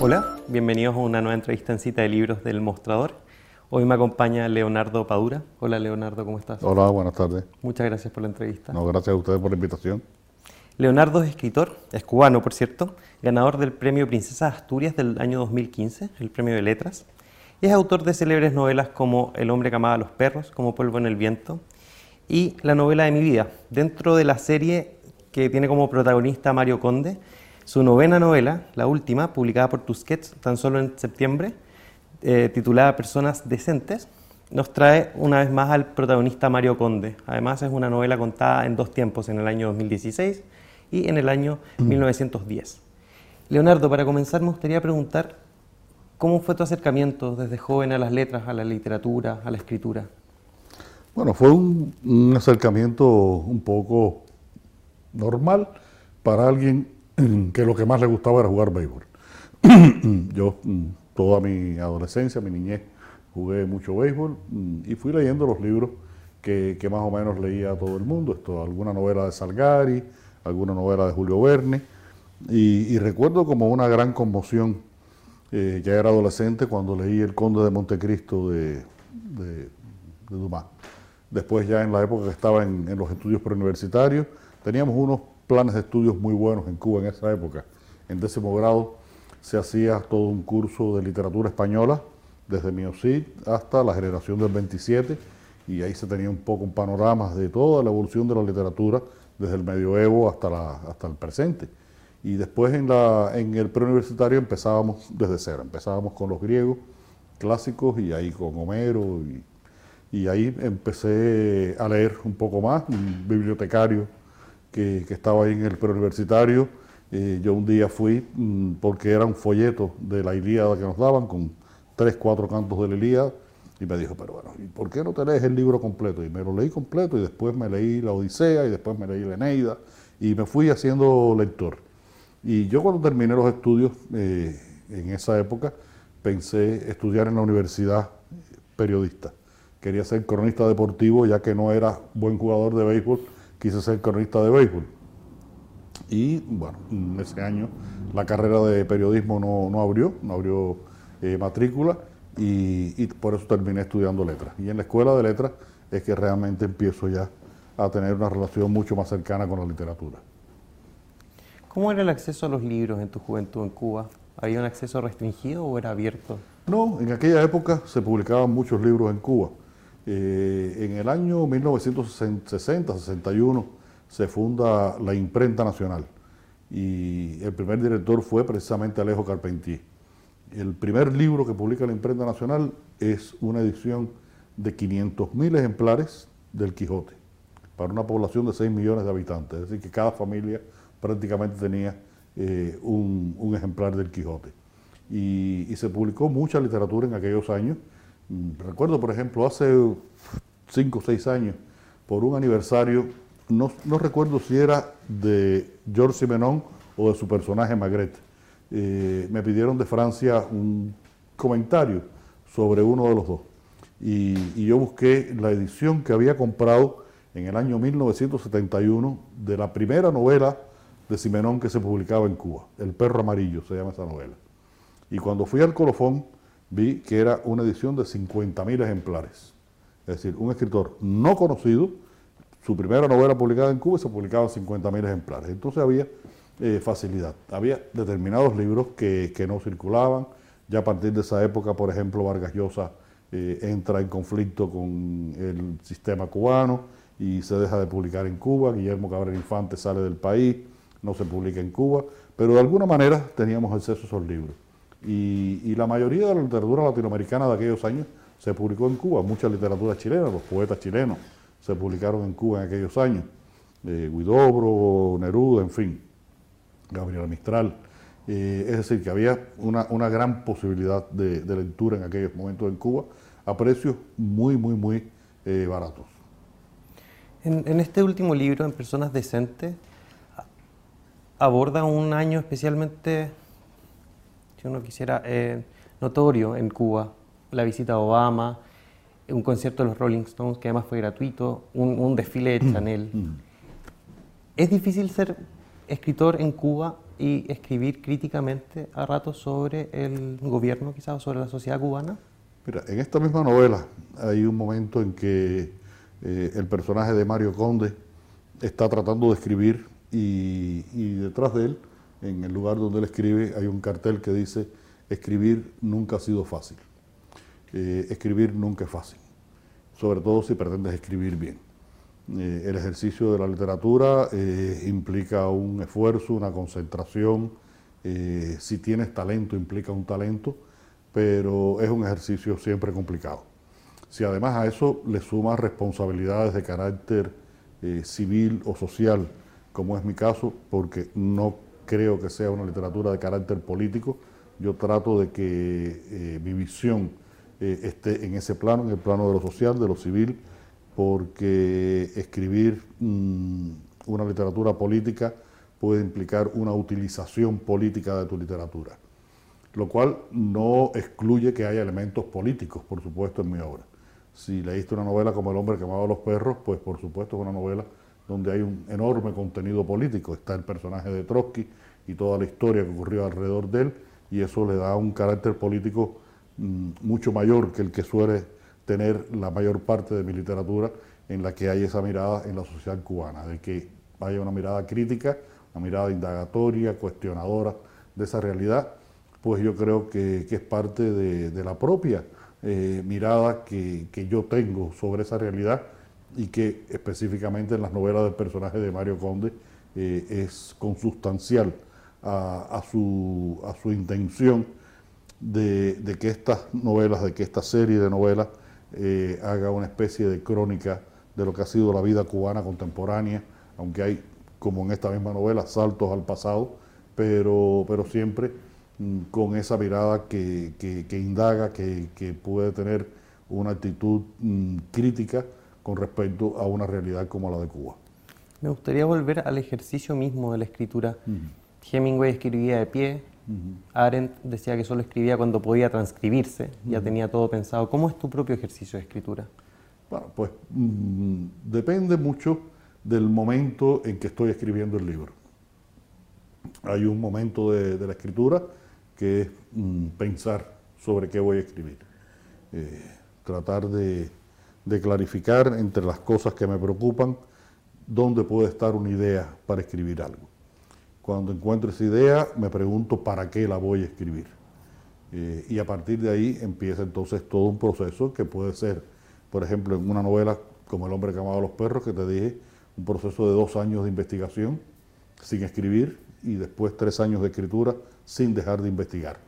Hola, bienvenidos a una nueva entrevista en cita de libros del Mostrador. Hoy me acompaña Leonardo Padura. Hola Leonardo, ¿cómo estás? Hola, buenas tardes. Muchas gracias por la entrevista. No, gracias a ustedes por la invitación. Leonardo es escritor, es cubano por cierto, ganador del Premio Princesa Asturias del año 2015, el Premio de Letras. Es autor de célebres novelas como El hombre que amaba a los perros, como Polvo en el viento, y La novela de mi vida, dentro de la serie que tiene como protagonista Mario Conde, su novena novela, la última, publicada por Tusquets tan solo en septiembre, eh, titulada Personas Decentes, nos trae una vez más al protagonista Mario Conde. Además es una novela contada en dos tiempos, en el año 2016 y en el año 1910. Leonardo, para comenzar me gustaría preguntar cómo fue tu acercamiento desde joven a las letras, a la literatura, a la escritura. Bueno, fue un, acercamiento un poco normal para alguien que lo que más le gustaba era jugar béisbol. Yo mm, toda mi adolescencia, mi niñez, jugué mucho béisbol mm, y fui leyendo los libros que, más o menos leía todo el mundo, esto, alguna novela de Salgari, alguna novela de Julio Verne, y, recuerdo como una gran conmoción, eh, ya era adolescente, cuando leí El Conde de Montecristo de, de, Dumas. Después ya en la época que estaba en, en los estudios preuniversitarios, teníamos unos planes de estudios muy buenos en Cuba en esa época. En décimo grado se hacía todo un curso de literatura española, desde Miocid hasta la generación del 27, y ahí se tenía un poco un panorama de toda la evolución de la literatura desde el medioevo hasta, la, hasta el presente. Y después en, la, en el preuniversitario empezábamos desde cero, empezábamos con los griegos clásicos y ahí con Homero y, y ahí empecé a leer un poco más, un bibliotecario que, estaba ahí en el preuniversitario. Eh, yo un día fui mm, porque era un folleto de la Ilíada que nos daban con tres, cuatro cantos de la Ilíada y me dijo, pero bueno, ¿y por qué no te lees el libro completo? Y me lo leí completo y después me leí la Odisea y después me leí la Eneida y me fui haciendo lector. Y yo cuando terminé los estudios eh, en esa época pensé estudiar en la universidad periodista. Quería ser cronista deportivo ya que no era buen jugador de béisbol, quise ser cronista de béisbol. Y bueno, en ese año la carrera de periodismo no, abrió, no abrió eh, matrícula y, por eso terminé estudiando letras. Y en la escuela de letras es que realmente empiezo ya a tener una relación mucho más cercana con la literatura. ¿Cómo era el acceso a los libros en tu juventud en Cuba? ¿Había un acceso restringido o era abierto? No, en aquella época se publicaban muchos libros en Cuba. Eh, en el año 1960-61 se funda la Imprenta Nacional y el primer director fue precisamente Alejo Carpentier. El primer libro que publica la Imprenta Nacional es una edición de 500.000 ejemplares del Quijote, para una población de 6 millones de habitantes, es decir, que cada familia prácticamente tenía eh, un, ejemplar del Quijote. Y, se publicó mucha literatura en aquellos años. Recuerdo, por ejemplo, hace 5 o 6 años, por un aniversario, no, recuerdo si era de George Simenon o de su personaje Magret eh, me pidieron de Francia un comentario sobre uno de los dos. Y, yo busqué la edición que había comprado en el año 1971 de la primera novela de Simenón que se publicaba en Cuba, El perro amarillo se llama esa novela. Y cuando fui al colofón vi que era una edición de 50.000 ejemplares. Es decir, un escritor no conocido, su primera novela publicada en Cuba se publicaba 50.000 ejemplares. Entonces había eh, facilidad. Había determinados libros que, no circulaban. Ya a partir de esa época, por ejemplo, Vargas Llosa eh, entra en conflicto con el sistema cubano y se deja de publicar en Cuba. Guillermo Cabrera Infante sale del país, no se publica en Cuba. Pero de alguna manera teníamos acceso a esos libros. Y, la mayoría de la literatura latinoamericana de aquellos años se publicó en Cuba. Mucha literatura chilena, los poetas chilenos se publicaron en Cuba en aquellos años. Eh, Guidobro, Neruda, en fin. Gabriela Mistral. Eh, es decir, que había una, gran posibilidad de, lectura en aquellos momentos en Cuba a precios muy, muy, muy eh, baratos. En, este último libro, En Personas Decentes, aborda un año especialmente, si uno quisiera, eh, notorio en Cuba, la visita a Obama, un concierto de los Rolling Stones que además fue gratuito, un, desfile de Chanel. Mm. ¿Es difícil ser escritor en Cuba y escribir críticamente a ratos sobre el gobierno, quizás, o sobre la sociedad cubana? Mira, en esta misma novela hay un momento en que eh, el personaje de Mario Conde está tratando de escribir y, detrás de él, en el lugar donde él escribe, hay un cartel que dice, escribir nunca ha sido fácil. Eh, escribir nunca es fácil, sobre todo si pretendes escribir bien. Eh, el ejercicio de la literatura implica un esfuerzo, una concentración, si tienes talento implica un talento, pero es un ejercicio siempre complicado. Si además a eso le sumas responsabilidades de carácter eh, civil o social, como es mi caso, porque no creo que sea una literatura de carácter político, yo trato de que eh, mi visión eh, esté en ese plano, en el plano de lo social, de lo civil, porque escribir mm, una literatura política puede implicar una utilización política de tu literatura lo cual no excluye que haya elementos políticos, por supuesto, en mi obra. Si leíste una novela como El hombre que amaba a los perros, pues por supuesto es una novela donde hay un enorme contenido político. Está el personaje de Trotsky y toda la historia que ocurrió alrededor de él, y eso le da un carácter político mm, mucho mayor que el que suele tener la mayor parte de mi literatura, en la que hay esa mirada en la sociedad cubana, de que haya una mirada crítica, una mirada indagatoria, cuestionadora de esa realidad pues yo creo que, es parte de, la propia eh, mirada que, yo tengo sobre esa realidad y que específicamente en las novelas del personaje de Mario Conde eh, es consustancial a, su, a, su, intención de, que estas novelas, de que esta serie de novelas eh, haga una especie de crónica de lo que ha sido la vida cubana contemporánea, aunque hay, como en esta misma novela, saltos al pasado, pero, pero siempre Mm, con esa mirada que, indaga, que, puede tener una actitud mm, crítica con respecto a una realidad como la de Cuba. Me gustaría volver al ejercicio mismo de la escritura. Hemingway escribía de pie, Arendt decía que solo escribía cuando podía transcribirse, ya tenía todo pensado. ¿Cómo es tu propio ejercicio de escritura? Bueno, pues mm, depende mucho del momento en que estoy escribiendo el libro. Hay un momento de la escritura que es mm, pensar sobre qué voy a escribir. Eh, tratar de, clarificar entre las cosas que me preocupan dónde puede estar una idea para escribir algo. Cuando encuentro esa idea, me pregunto para qué la voy a escribir. Eh, y a partir de ahí empieza entonces todo un proceso que puede ser, por ejemplo, en una novela como El hombre que amaba a los perros, que te dije, un proceso de dos años de investigación sin escribir y después tres años de escritura sin dejar de investigar.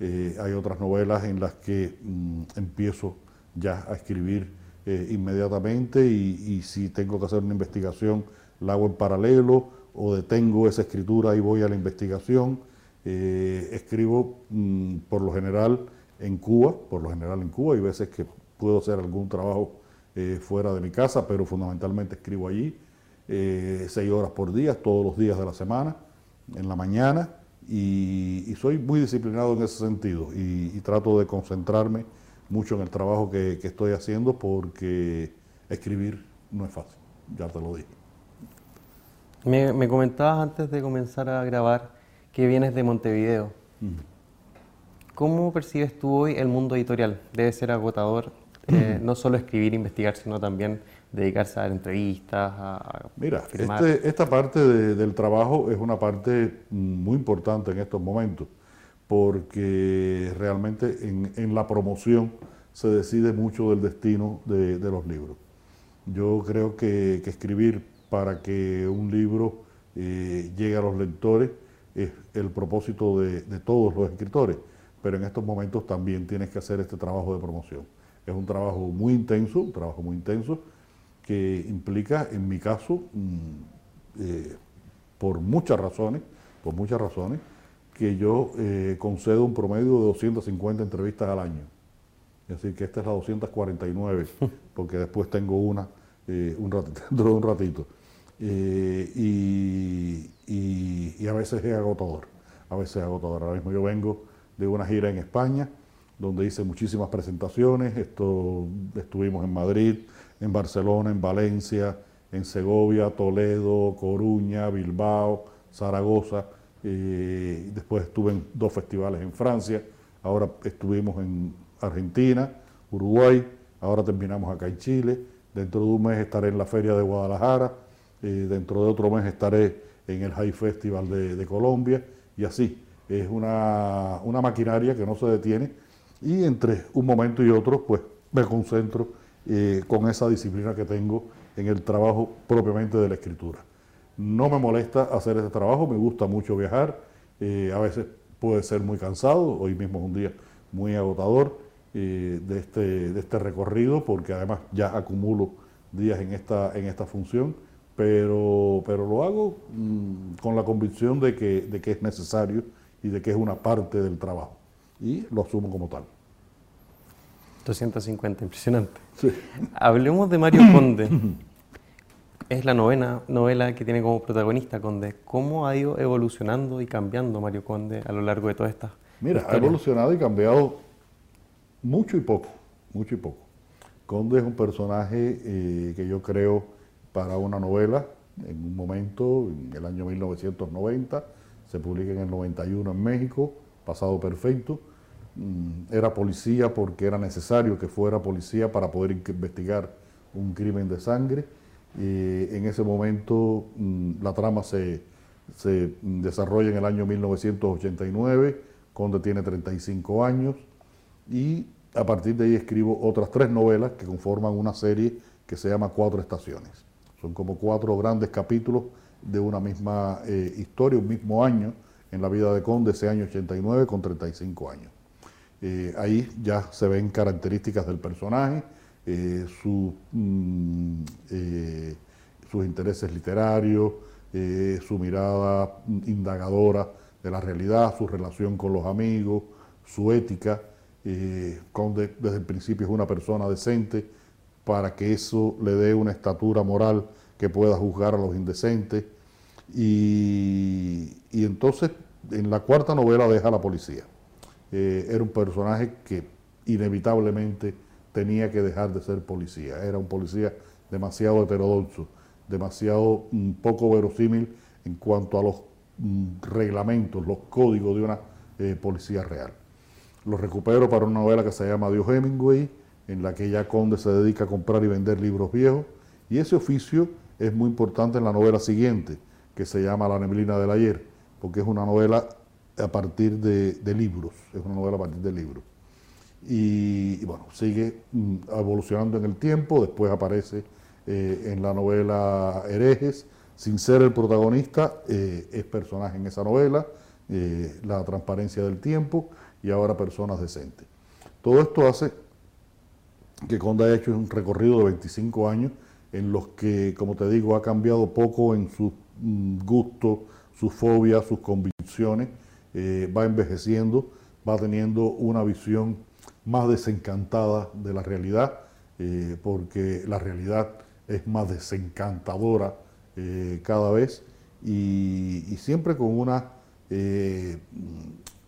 Eh, hay otras novelas en las que mm, empiezo ya a escribir eh, inmediatamente y, si tengo que hacer una investigación la hago en paralelo o detengo esa escritura y voy a la investigación. Eh, escribo mm, por lo general en Cuba, por lo general en Cuba, hay veces que puedo hacer algún trabajo fuera de mi casa, pero fundamentalmente escribo allí, seis horas por día, todos los días de la semana, en la mañana, y, soy muy disciplinado en ese sentido y, trato de concentrarme mucho en el trabajo que, estoy haciendo porque escribir no es fácil, ya te lo dije. Me, comentabas antes de comenzar a grabar que vienes de Montevideo. ¿Cómo percibes tú hoy el mundo editorial? Debe ser agotador eh, no solo escribir, e investigar, sino también dedicarse a dar entrevistas, a, Mira, este, esta parte del trabajo es una parte muy importante en estos momentos, porque realmente en, la promoción se decide mucho del destino de, los libros. Yo creo que, escribir para que un libro eh, llegue a los lectores es el propósito de, todos los escritores, pero en estos momentos también tienes que hacer este trabajo de promoción. Es un trabajo muy intenso, un trabajo muy intenso, que implica, en mi caso, mm, eh, por muchas razones, por muchas razones, que yo eh, concedo un promedio de 250 entrevistas al año. Es decir, que esta es la 249, porque después tengo una eh, un dentro de un ratito. Y, y, a veces es agotador, a veces es agotador. Ahora mismo yo vengo de una gira en España, donde hice muchísimas presentaciones, Esto, estuvimos en Madrid, en Barcelona, en Valencia, en Segovia, Toledo, Coruña, Bilbao, Zaragoza. Eh, después estuve en dos festivales en Francia, ahora estuvimos en Argentina, Uruguay, ahora terminamos acá en Chile, dentro de un mes estaré en la Feria de Guadalajara, eh, dentro de otro mes estaré en el High Festival de, Colombia y así. Es una, una, maquinaria que no se detiene y entre un momento y otro pues me concentro eh, con esa disciplina que tengo en el trabajo propiamente de la escritura. No me molesta hacer ese trabajo, me gusta mucho viajar, eh, a veces puede ser muy cansado, hoy mismo es un día muy agotador eh, de, este, de este recorrido, porque además ya acumulo días en esta, en esta función, pero, pero lo hago mm, con la convicción de que, de que es necesario y de que es una parte del trabajo, y lo asumo como tal. 250, impresionante. Hablemos de Mario Conde. es la novena novela que tiene como protagonista Conde. ¿Cómo ha ido evolucionando y cambiando Mario Conde a lo largo de todas estas Mira, ha evolucionado y cambiado mucho y poco, mucho y poco. Conde es un personaje eh, que yo creo para una novela, en un momento, en el año 1990, se publica en el 91 en México, Pasado Perfecto, mm, era policía porque era necesario que fuera policía para poder investigar un crimen de sangre en ese momento mm, la trama se, desarrolla en el año 1989, Conde tiene 35 años y a partir de ahí escribo otras tres novelas que conforman una serie que se llama Cuatro Estaciones. Son como cuatro grandes capítulos de una misma eh, historia, un mismo año en la vida de Conde, ese año 89 con 35 años. Eh, ahí ya se ven características del personaje, eh, mm, eh, sus intereses literarios, eh, su mirada indagadora de la realidad, su relación con los amigos, su ética. Conde desde el principio es una persona decente para que eso le dé una estatura moral que pueda juzgar a los indecentes. Y, y entonces en la cuarta novela deja a la policía. era un personaje que inevitablemente tenía que dejar de ser policía. Era un policía demasiado heterodoxo, demasiado mm, poco verosímil en cuanto a los mm, reglamentos, los códigos de una eh, policía real. Lo recupero para una novela que se llama Dios Hemingway, en la que ya Conde se dedica a comprar y vender libros viejos, y ese oficio es muy importante en la novela siguiente, que se llama La neblina del ayer, porque es una novela a partir de, de libros, es una novela a partir de libros y, bueno, sigue mm, evolucionando en el tiempo, después aparece eh, en la novela Herejes, sin ser el protagonista, eh, es personaje en esa novela, eh, La transparencia del tiempo y ahora Personas decentes. Todo esto hace que Conde haya hecho un recorrido de 25 años en los que, como te digo, ha cambiado poco en sus mm, gustos, sus fobias, sus convicciones, va envejeciendo, va teniendo una visión más desencantada de la realidad, eh, porque la realidad es más desencantadora eh, cada vez y, siempre con una, eh,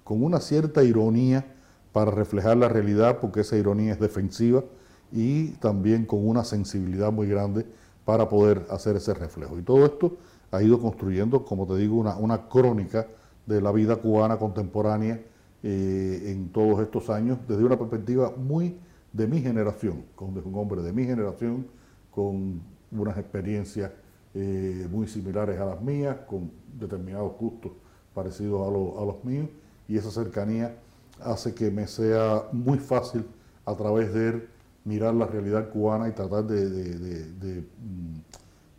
con una cierta ironía para reflejar la realidad, porque esa ironía es defensiva y también con una sensibilidad muy grande para poder hacer ese reflejo. Y todo esto ha ido construyendo, como te digo, una, una crónica de la vida cubana contemporánea eh, en todos estos años desde una perspectiva muy de mi generación, con un hombre de mi generación, con unas experiencias eh, muy similares a las mías, con determinados gustos parecidos a, los míos, y esa cercanía hace que me sea muy fácil a través de él mirar la realidad cubana y tratar de, mm,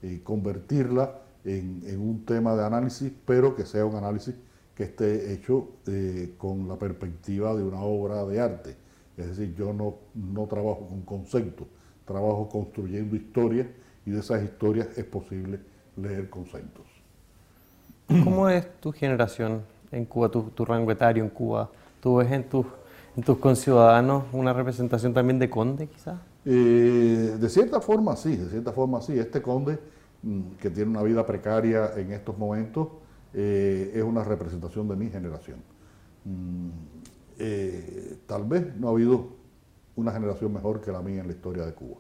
eh, convertirla en, un tema de análisis, pero que sea un análisis que esté hecho eh, con la perspectiva de una obra de arte. Es decir, yo no, no trabajo con conceptos, trabajo construyendo historias y de esas historias es posible leer conceptos. ¿Cómo es tu generación en Cuba, tu, tu rango etario en Cuba? ¿Tú ves en, tus en tus conciudadanos una representación también de conde, quizás? Eh, de cierta forma sí, de cierta forma sí. Este conde, mm, que tiene una vida precaria en estos momentos, eh, es una representación de mi generación. Mm, eh, tal vez no ha habido una generación mejor que la mía en la historia de Cuba.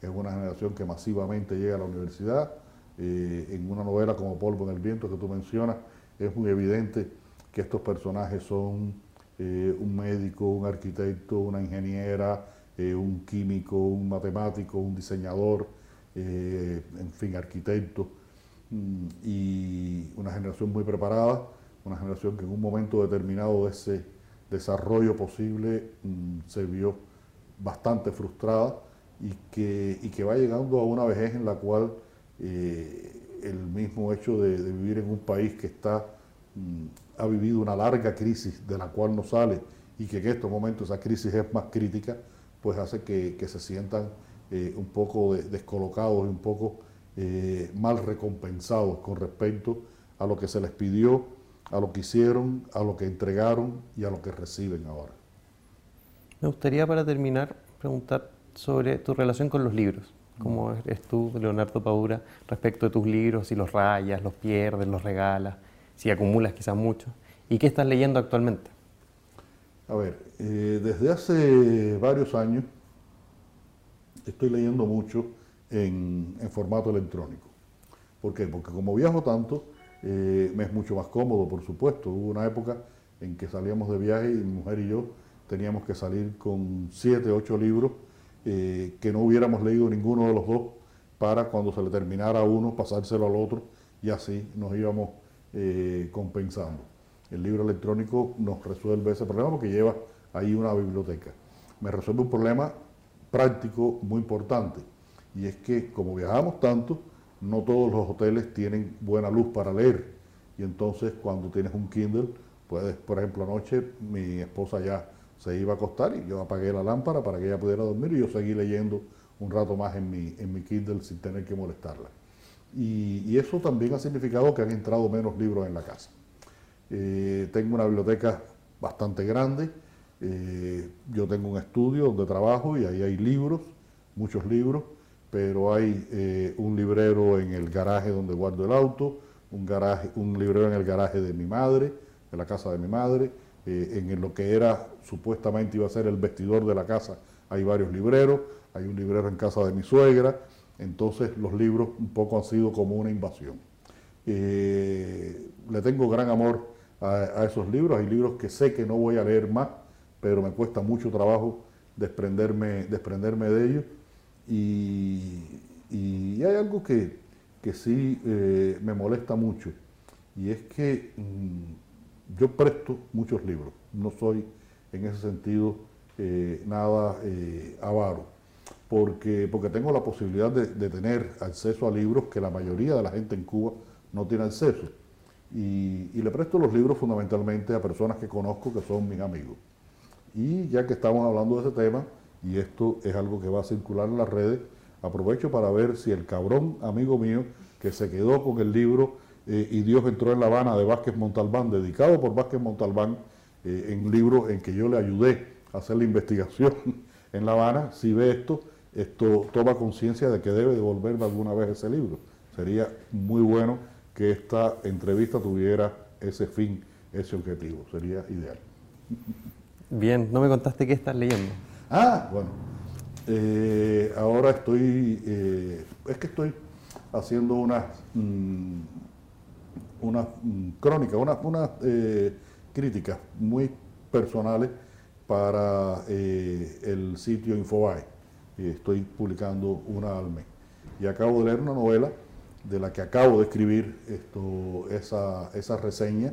Es una generación que masivamente llega a la universidad. Eh, en una novela como Polvo en el Viento que tú mencionas, es muy evidente que estos personajes son un médico, un arquitecto, una ingeniera, un químico, un matemático, un diseñador, en fin, arquitecto, mm, y una generación muy preparada, una generación que en un momento determinado de ese desarrollo posible mm, se vio bastante frustrada y que, y que va llegando a una vejez en la cual el mismo hecho de, vivir en un país que está, mm, ha vivido una larga crisis de la cual no sale y que en estos momentos esa crisis es más crítica, pues hace que, se sientan eh, un poco descolocados y un poco eh, mal recompensados con respecto a lo que se les pidió, a lo que hicieron, a lo que entregaron y a lo que reciben ahora. Me gustaría para terminar preguntar sobre tu relación con los libros. ¿Cómo eres tú, Leonardo Paura, respecto de tus libros? Si los rayas, los pierdes, los regalas, si acumulas quizás mucho. ¿Y qué estás leyendo actualmente? A ver, eh, desde hace varios años estoy leyendo mucho en, formato electrónico. ¿Por qué? Porque como viajo tanto, eh, es mucho más cómodo, por supuesto. Hubo una época en que salíamos de viaje y mi mujer y yo teníamos que salir con siete, ocho libros eh, que no hubiéramos leído ninguno de los dos para cuando se le terminara uno pasárselo al otro y así nos íbamos eh, compensando. El libro electrónico nos resuelve ese problema porque lleva ahí una biblioteca. Me resuelve un problema práctico muy importante y es que como viajamos tanto, no todos los hoteles tienen buena luz para leer y entonces cuando tienes un Kindle, puedes, por ejemplo, anoche mi esposa ya se iba a acostar y yo apagué la lámpara para que ella pudiera dormir y yo seguí leyendo un rato más en mi, en mi Kindle sin tener que molestarla. Y, eso también ha significado que han entrado menos libros en la casa. Eh, tengo una biblioteca bastante grande, eh, yo tengo un estudio donde trabajo y ahí hay libros, muchos libros, pero hay eh, un librero en el garaje donde guardo el auto, un, librero en el garaje de mi madre, de la casa de mi madre, eh, en lo que era supuestamente iba a ser el vestidor de la casa, hay varios libreros, hay un librero en casa de mi suegra, entonces los libros un poco han sido como una invasión. Eh, le tengo gran amor a, esos libros, hay libros que sé que no voy a leer más, pero me cuesta mucho trabajo desprenderme, desprenderme de ellos. Y, hay algo que, sí eh, me molesta mucho, y es que mm, yo presto muchos libros, no soy en ese sentido eh, nada eh, avaro, porque, porque tengo la posibilidad de, tener acceso a libros que la mayoría de la gente en Cuba no tiene acceso. Y, le presto los libros fundamentalmente a personas que conozco que son mis amigos. Y ya que estamos hablando de ese tema, y esto es algo que va a circular en las redes, aprovecho para ver si el cabrón amigo mío que se quedó con el libro eh, y Dios entró en La Habana de Vázquez Montalbán, dedicado por Vázquez Montalbán, eh, en libro en que yo le ayudé a hacer la investigación en La Habana, si ve esto, esto toma conciencia de que debe devolverme alguna vez ese libro. Sería muy bueno que esta entrevista tuviera ese fin, ese objetivo, sería ideal. Bien, no me contaste qué estás leyendo. Ah, bueno, eh, ahora estoy, es que estoy haciendo unas mm, una mm, crónica, unas una, eh, críticas muy personales para eh, el sitio Infobae. estoy publicando una al mes. Y acabo de leer una novela de la que acabo de escribir esto, esa, esa reseña,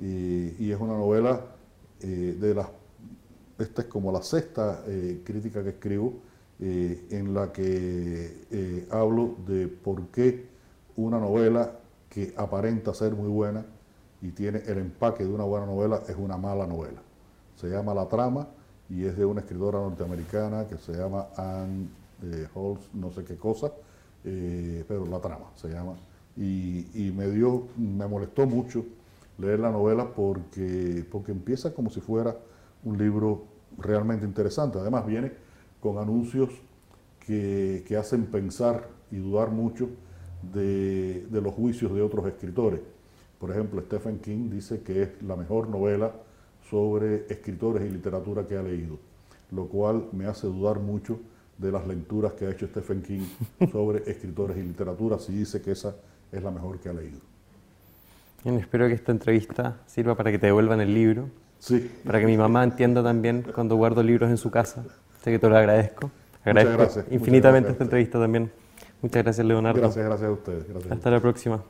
y, es una novela eh, de las, esta es como la sexta crítica que escribo, en la que hablo de por qué una novela que aparenta ser muy buena y tiene el empaque de una buena novela, es una mala novela. Se llama La Trama y es de una escritora norteamericana que se llama Anne eh, Holz, no sé qué cosa, eh, pero La Trama se llama. Y, me dio, me molestó mucho leer la novela porque, porque empieza como si fuera un libro realmente interesante. Además viene con anuncios que, que hacen pensar y dudar mucho de, los juicios de otros escritores. Por ejemplo, Stephen King dice que es la mejor novela sobre escritores y literatura que ha leído, lo cual me hace dudar mucho de las lecturas que ha hecho Stephen King sobre escritores y literatura, si dice que esa es la mejor que ha leído. Bien, espero que esta entrevista sirva para que te devuelvan el libro, Sí. para que mi mamá entienda también cuando guardo libros en su casa. Sé que te lo agradezco. Agradezco gracias, muchas infinitamente gracias a esta entrevista también. Muchas gracias, Leonardo. Gracias, gracias a ustedes. Gracias. Hasta la próxima.